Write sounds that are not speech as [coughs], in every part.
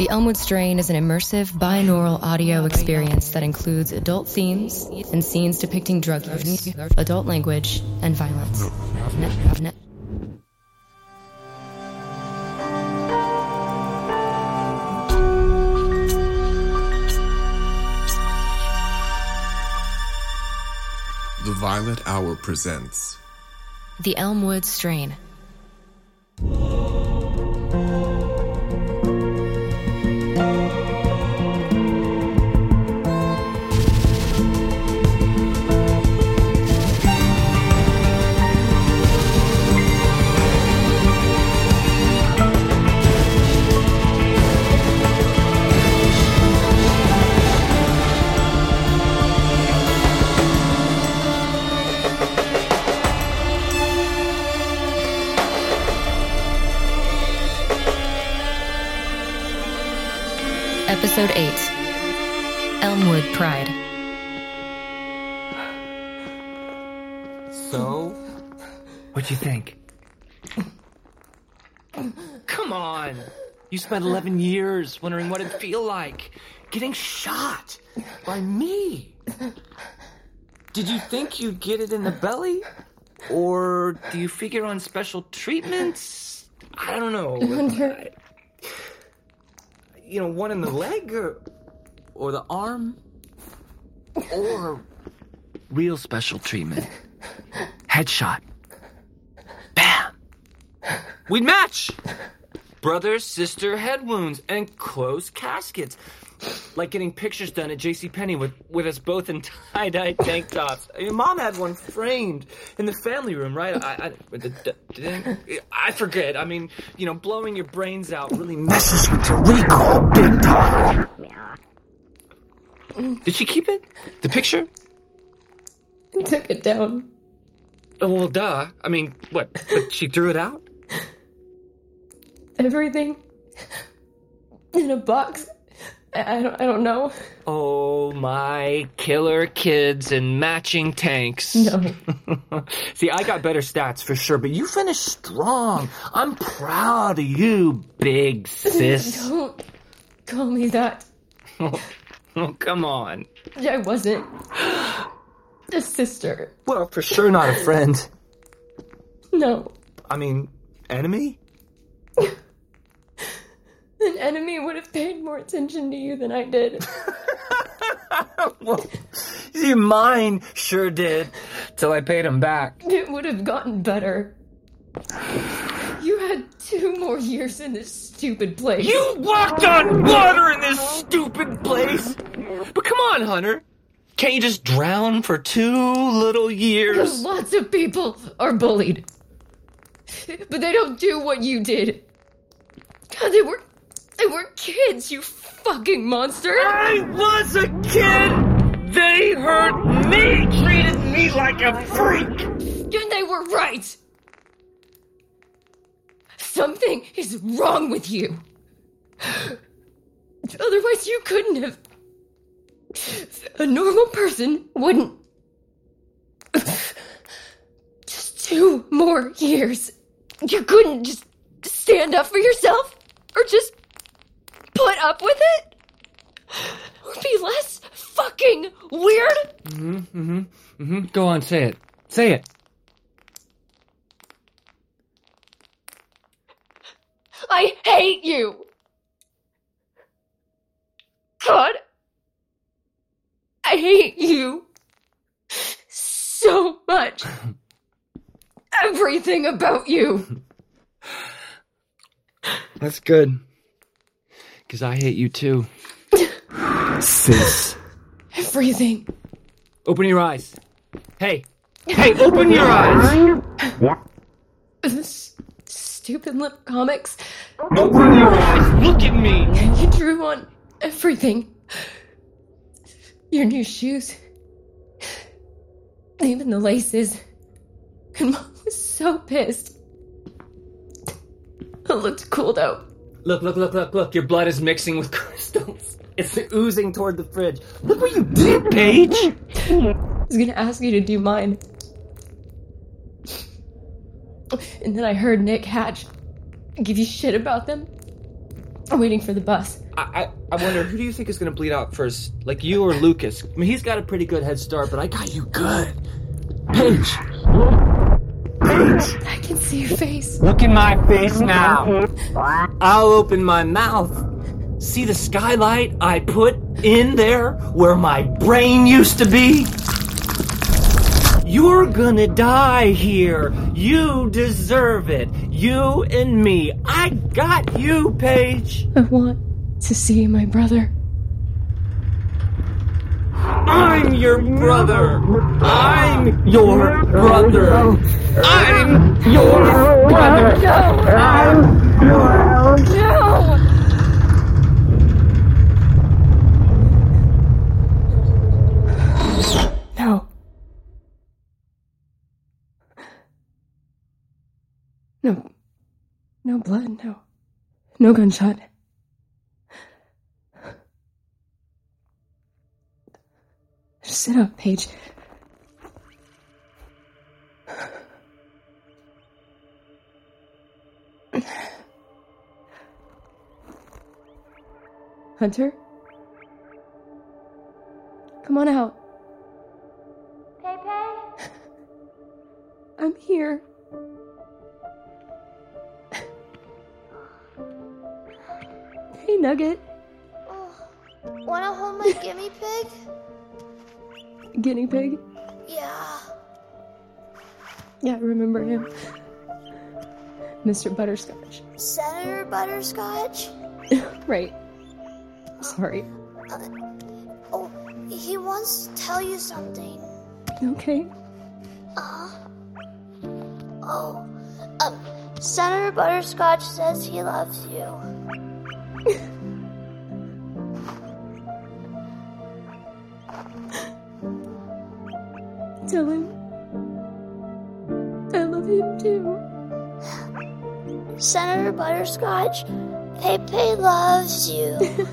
The Elmwood Strain is an immersive binaural audio experience that includes adult themes and scenes depicting drug use, adult language, and violence. The Violet Hour presents The Elmwood Strain. Episode 8 Elmwood Pride. So, what'd you think? Come on! You spent 11 years wondering what it'd feel like getting shot by me. Did you think you'd get it in the belly? Or do you figure on special treatments? I don't know. [laughs] You know, one in the leg or, or the arm? Or real special treatment? Headshot. Bam! We'd match! Brother, sister head wounds and closed caskets. Like getting pictures done at JCPenney with, with us both in tie dye tank tops. [laughs] Your Mom had one framed in the family room, right? I, I, I forget. I mean, you know, blowing your brains out really messes with your recall big time. Did she keep it? The picture? took it down. Oh, well, duh. I mean, what? But she threw it out? [laughs] Everything in a box. I, don't. I don't know. Oh my killer kids and matching tanks. No. [laughs] See, I got better stats for sure, but you finished strong. I'm proud of you, big sis. [laughs] Don't call me that. oh, [laughs] come on. I wasn't. A sister. Well, for sure not a friend. No. I mean, enemy? Enemy would have paid more attention to you than I did. [laughs] well, see, mine sure did. Till I paid him back. It would have gotten better. You had two more years in this stupid place. You walked on water in this stupid place! But come on, Hunter. Can't you just drown for two little years? Lots of people are bullied. But they don't do what you did. God, they were they were kids, you fucking monster. I was a kid! They hurt me, treated me like a freak! And they were right. Something is wrong with you. Otherwise, you couldn't have. A normal person wouldn't. Just two more years. You couldn't just stand up for yourself? Or just put up with it? Or be less fucking weird? Mm-hmm, mm-hmm, Mm-hmm. Go on, say it. Say it. I hate you! God! I hate you so much. [laughs] Everything about you. That's good. Because I hate you too. Sis. Everything. Open your eyes. Hey. Hey, open your eyes. This stupid lip comics. Open your eyes. Look at me. You drew on everything. Your new shoes. Even the laces. And mom was so pissed. It looked cool though. Look, look, look, look, look. Your blood is mixing with [laughs] crystals. It's oozing toward the fridge. Look what you did, Paige. [laughs] I was gonna ask you to do mine. And then I heard Nick Hatch give you shit about them. I'm waiting for the bus. I, I, I wonder, who do you think is going to bleed out first? Like you or Lucas? I mean, he's got a pretty good head start, but I got you good. Paige. Paige. See your face. Look in my face now. I'll open my mouth. See the skylight I put in there where my brain used to be? You're gonna die here. You deserve it. You and me. I got you, Paige. I want to see my brother. I'm your brother. I'm your brother. I'm your brother. No! No. No. No blood, no. No gunshot. Sit up, Paige. Hunter? Come on out. Pepe? [laughs] I'm here. [sighs] hey, Nugget. [sighs] Wanna hold my guinea pig? Guinea pig. Yeah. Yeah, I remember him. Mr. Butterscotch. Senator Butterscotch? [laughs] right. Sorry. Oh, he wants to tell you something. Okay. Uh, oh, um, Senator Butterscotch says he loves you. [laughs] Tell him. I love him too. Senator Butterscotch, Pepe loves you. [laughs]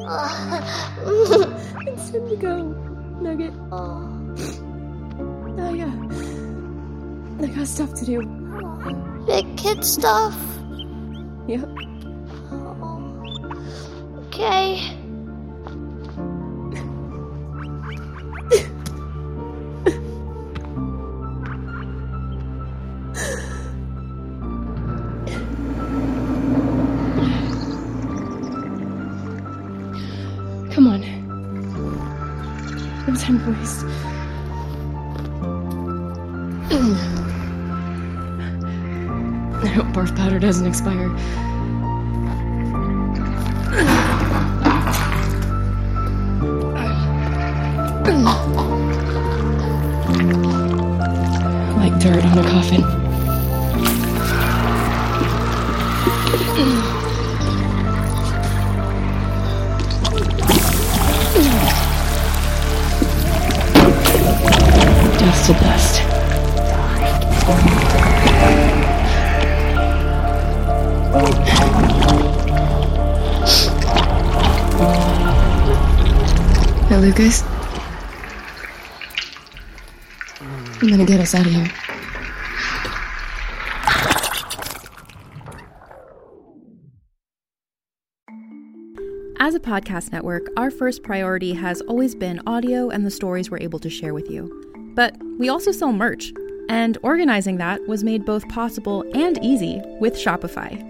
[laughs] It's time to go, Nugget. oh, Oh, yeah. I got stuff to do. big kid stuff. Yep. Okay. I hope barf powder doesn't expire. Like dirt on a coffin. Lucas. I'm gonna get us out of here. As a podcast network, our first priority has always been audio and the stories we're able to share with you. But we also sell merch, and organizing that was made both possible and easy with Shopify.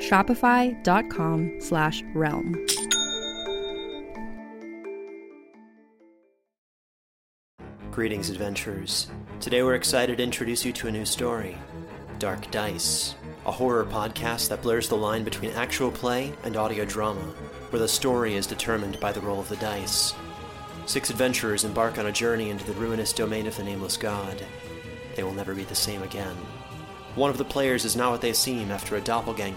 Shopify.com slash realm. Greetings, adventurers. Today we're excited to introduce you to a new story Dark Dice, a horror podcast that blurs the line between actual play and audio drama, where the story is determined by the roll of the dice. Six adventurers embark on a journey into the ruinous domain of the Nameless God. They will never be the same again. One of the players is not what they seem after a doppelganger,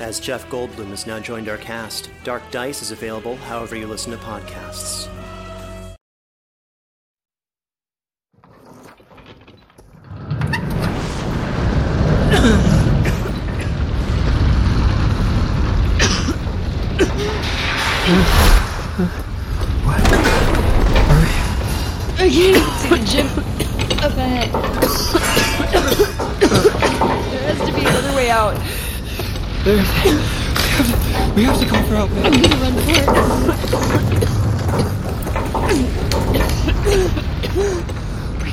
As Jeff Goldblum has now joined our cast, Dark Dice is available however you listen to podcasts.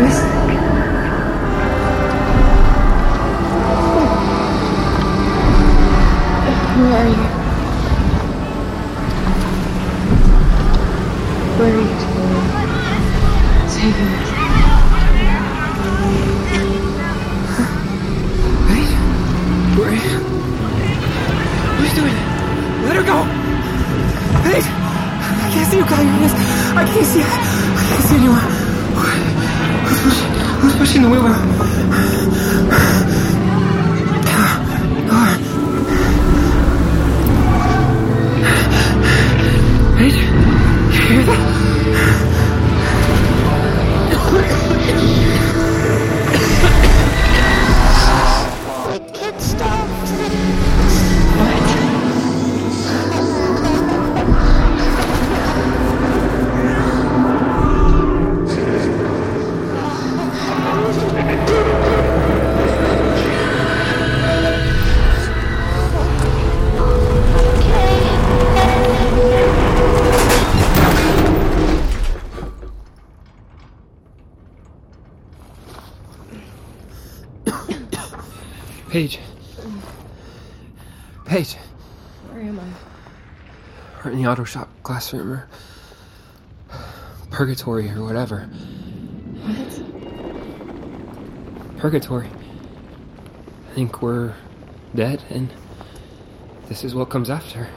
Lucas? We're in the auto shop classroom or purgatory or whatever. What? Purgatory. I think we're dead and this is what comes after.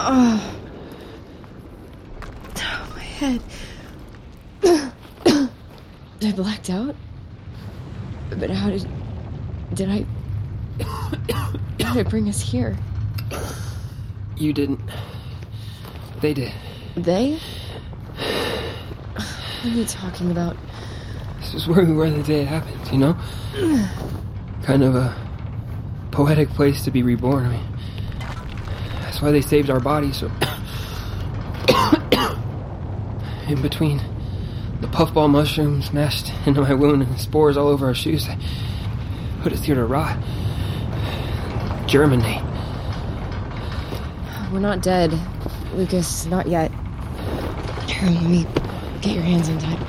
Oh. Oh, my head. I blacked out? But how did. Did I. How [coughs] did it bring us here? You didn't. They did. They? What are you talking about? This is where we were the day it happened, you know? Kind of a poetic place to be reborn. I mean, that's why they saved our bodies. So, [coughs] in between the puffball mushrooms mashed into my wound and the spores all over our shoes, they put us here to rot, germinate. We're not dead. Lucas, not yet. Here, let me get your hands untied.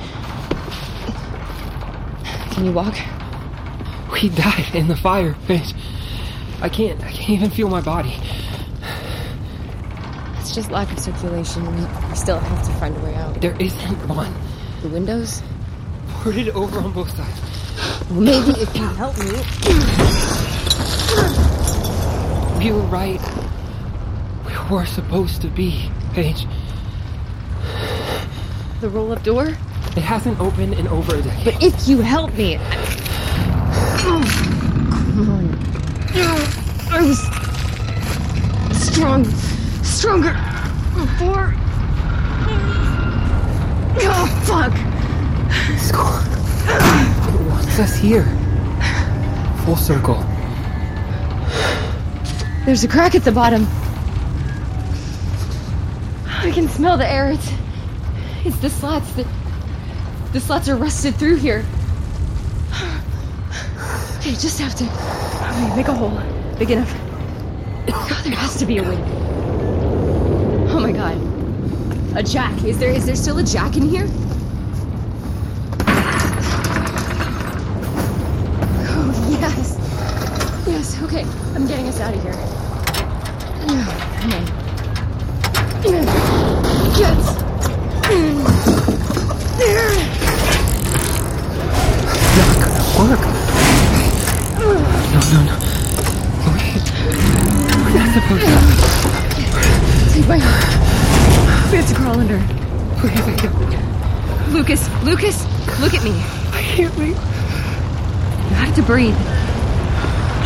Can you walk? We died in the fire, bitch. I can't. I can't even feel my body. It's just lack of circulation. We we still have to find a way out. There isn't one. The windows? Boarded over on both sides. Well, maybe if you help me. You were right. We were supposed to be, Paige. The roll up door? It hasn't opened in over a decade. But if you help me. Come on. I was strong, stronger before. Oh, fuck. School. It wants us here. Full circle. There's a crack at the bottom. I can smell the air. It's, it's the slats that. The slats are rusted through here. Okay, just have to. okay, make a hole big enough. God, there has to be a way. Oh my god. A jack. Is there is there still a jack in here? Oh yes. Yes, okay. I'm getting us out of here. Come on. Get there. Work. No, no, no. Wait. We're not supposed to. Take my arm. We have to crawl under. Breathe again. Lucas, Lucas, look at me. I can't breathe. You have to breathe.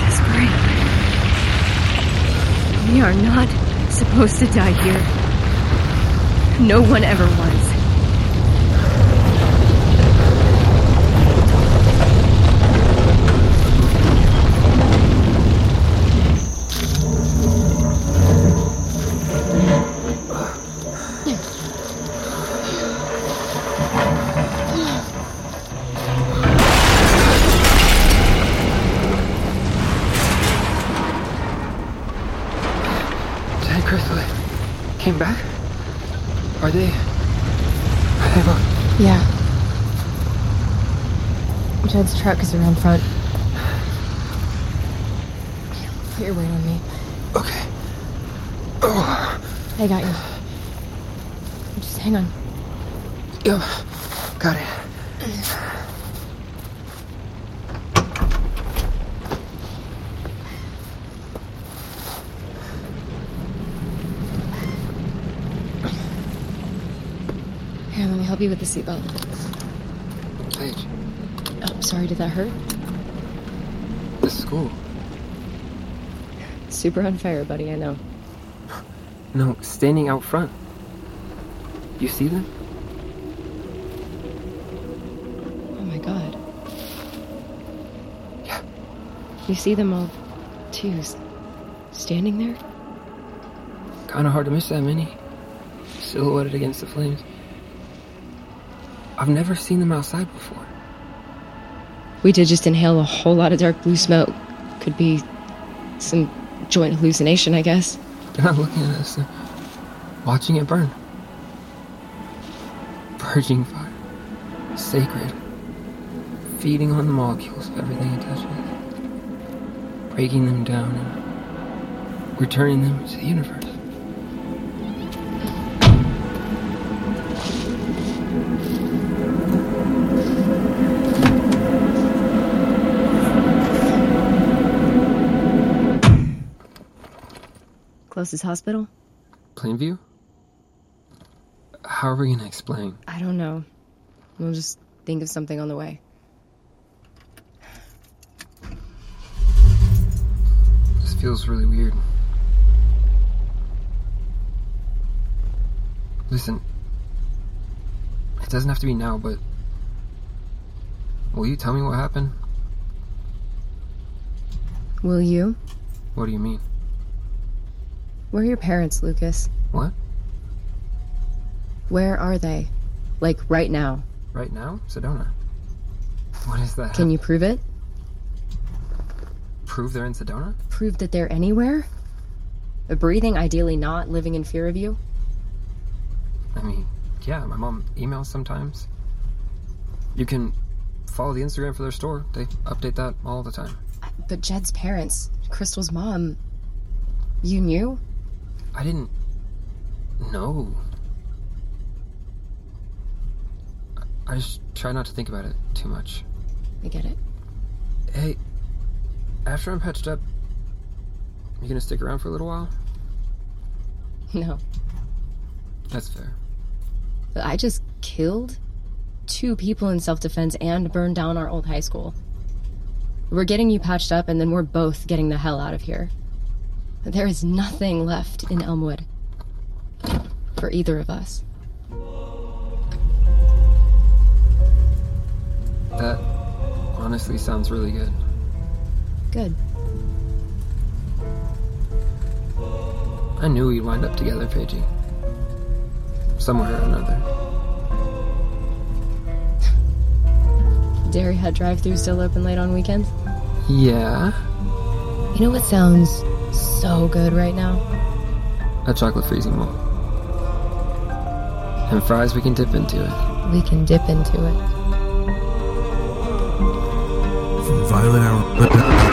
Just breathe. We are not supposed to die here. No one ever was. Jed's truck is around front. Put your weight on me. Okay. Oh. I got you. Just hang on. Yep. Got it. Here, let me help you with the seatbelt. Paige, Sorry, did that hurt? this is cool. Super unfair, buddy, I know. No, standing out front. You see them? Oh my god. Yeah. You see them all, too, standing there? Kind of hard to miss that many. Silhouetted against the flames. I've never seen them outside before. We did just inhale a whole lot of dark blue smoke. Could be some joint hallucination, I guess. [laughs] They're not looking at us. They're watching it burn. Purging fire. Sacred. Feeding on the molecules of everything it touches. Breaking them down and returning them to the universe. Closest hospital? Plainview? How are we gonna explain? I don't know. We'll just think of something on the way. This feels really weird. Listen, it doesn't have to be now, but will you tell me what happened? Will you? What do you mean? Where are your parents, Lucas? What? Where are they? Like, right now. Right now? Sedona. What is that? Can you prove it? prove they're in Sedona? Prove that they're anywhere? Breathing, ideally not, living in fear of you? I mean, yeah, my mom emails sometimes. You can follow the Instagram for their store. They update that all the time. But Jed's parents, Crystal's mom, you knew? I didn't know. I- I just try not to think about it too much. I get it. Hey, after I'm patched up, you gonna stick around for a little while? No. That's fair. I just killed two people in self defense and burned down our old high school. We're getting you patched up, and then we're both getting the hell out of here. There is nothing left in Elmwood for either of us. That honestly sounds really good. Good. I knew we'd wind up together, Paigey. Somewhere or another. [laughs] Dairy Hut drive through still open late on weekends? Yeah, You know what sounds so good right now? a chocolate freezing bowl. And fries we can dip into it. We can dip into it. From Violet Hour.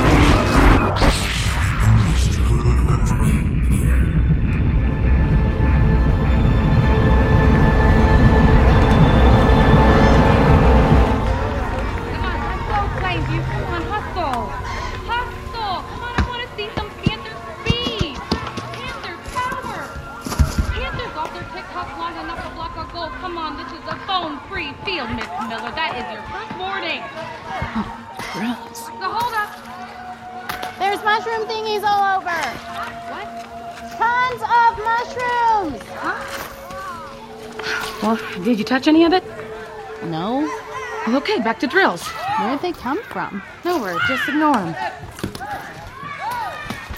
Phone-free field, Miss Miller. That is your first warning. Gross. So hold up. There's mushroom thingies all over. What? Tons of mushrooms. Huh? Well, did you touch any of it? No. Well, okay, back to drills. Where'd they come from? Nowhere, just ignore them.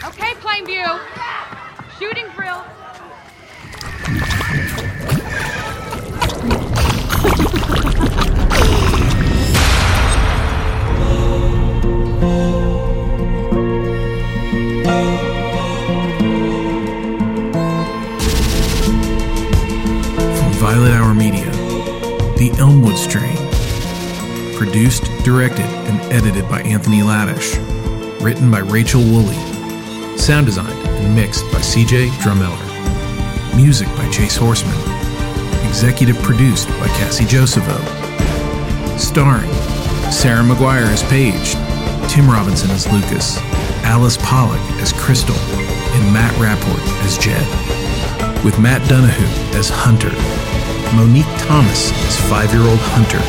Okay, Plainview. Shooting drill. Violet Hour Media, The Elmwood Strain. Produced, directed, and edited by Anthony Laddish. Written by Rachel Woolley. Sound designed and mixed by CJ Drumeller. Music by Chase Horseman. Executive produced by Cassie Josepho. Starring Sarah McGuire as Paige, Tim Robinson as Lucas, Alice Pollock as Crystal, and Matt Rapport as Jed. With Matt Donahue as Hunter, Monique Thomas as five year old Hunter,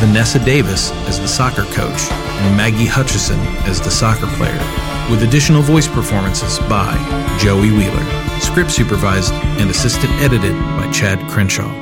Vanessa Davis as the soccer coach, and Maggie Hutchison as the soccer player, with additional voice performances by Joey Wheeler, script supervised and assistant edited by Chad Crenshaw.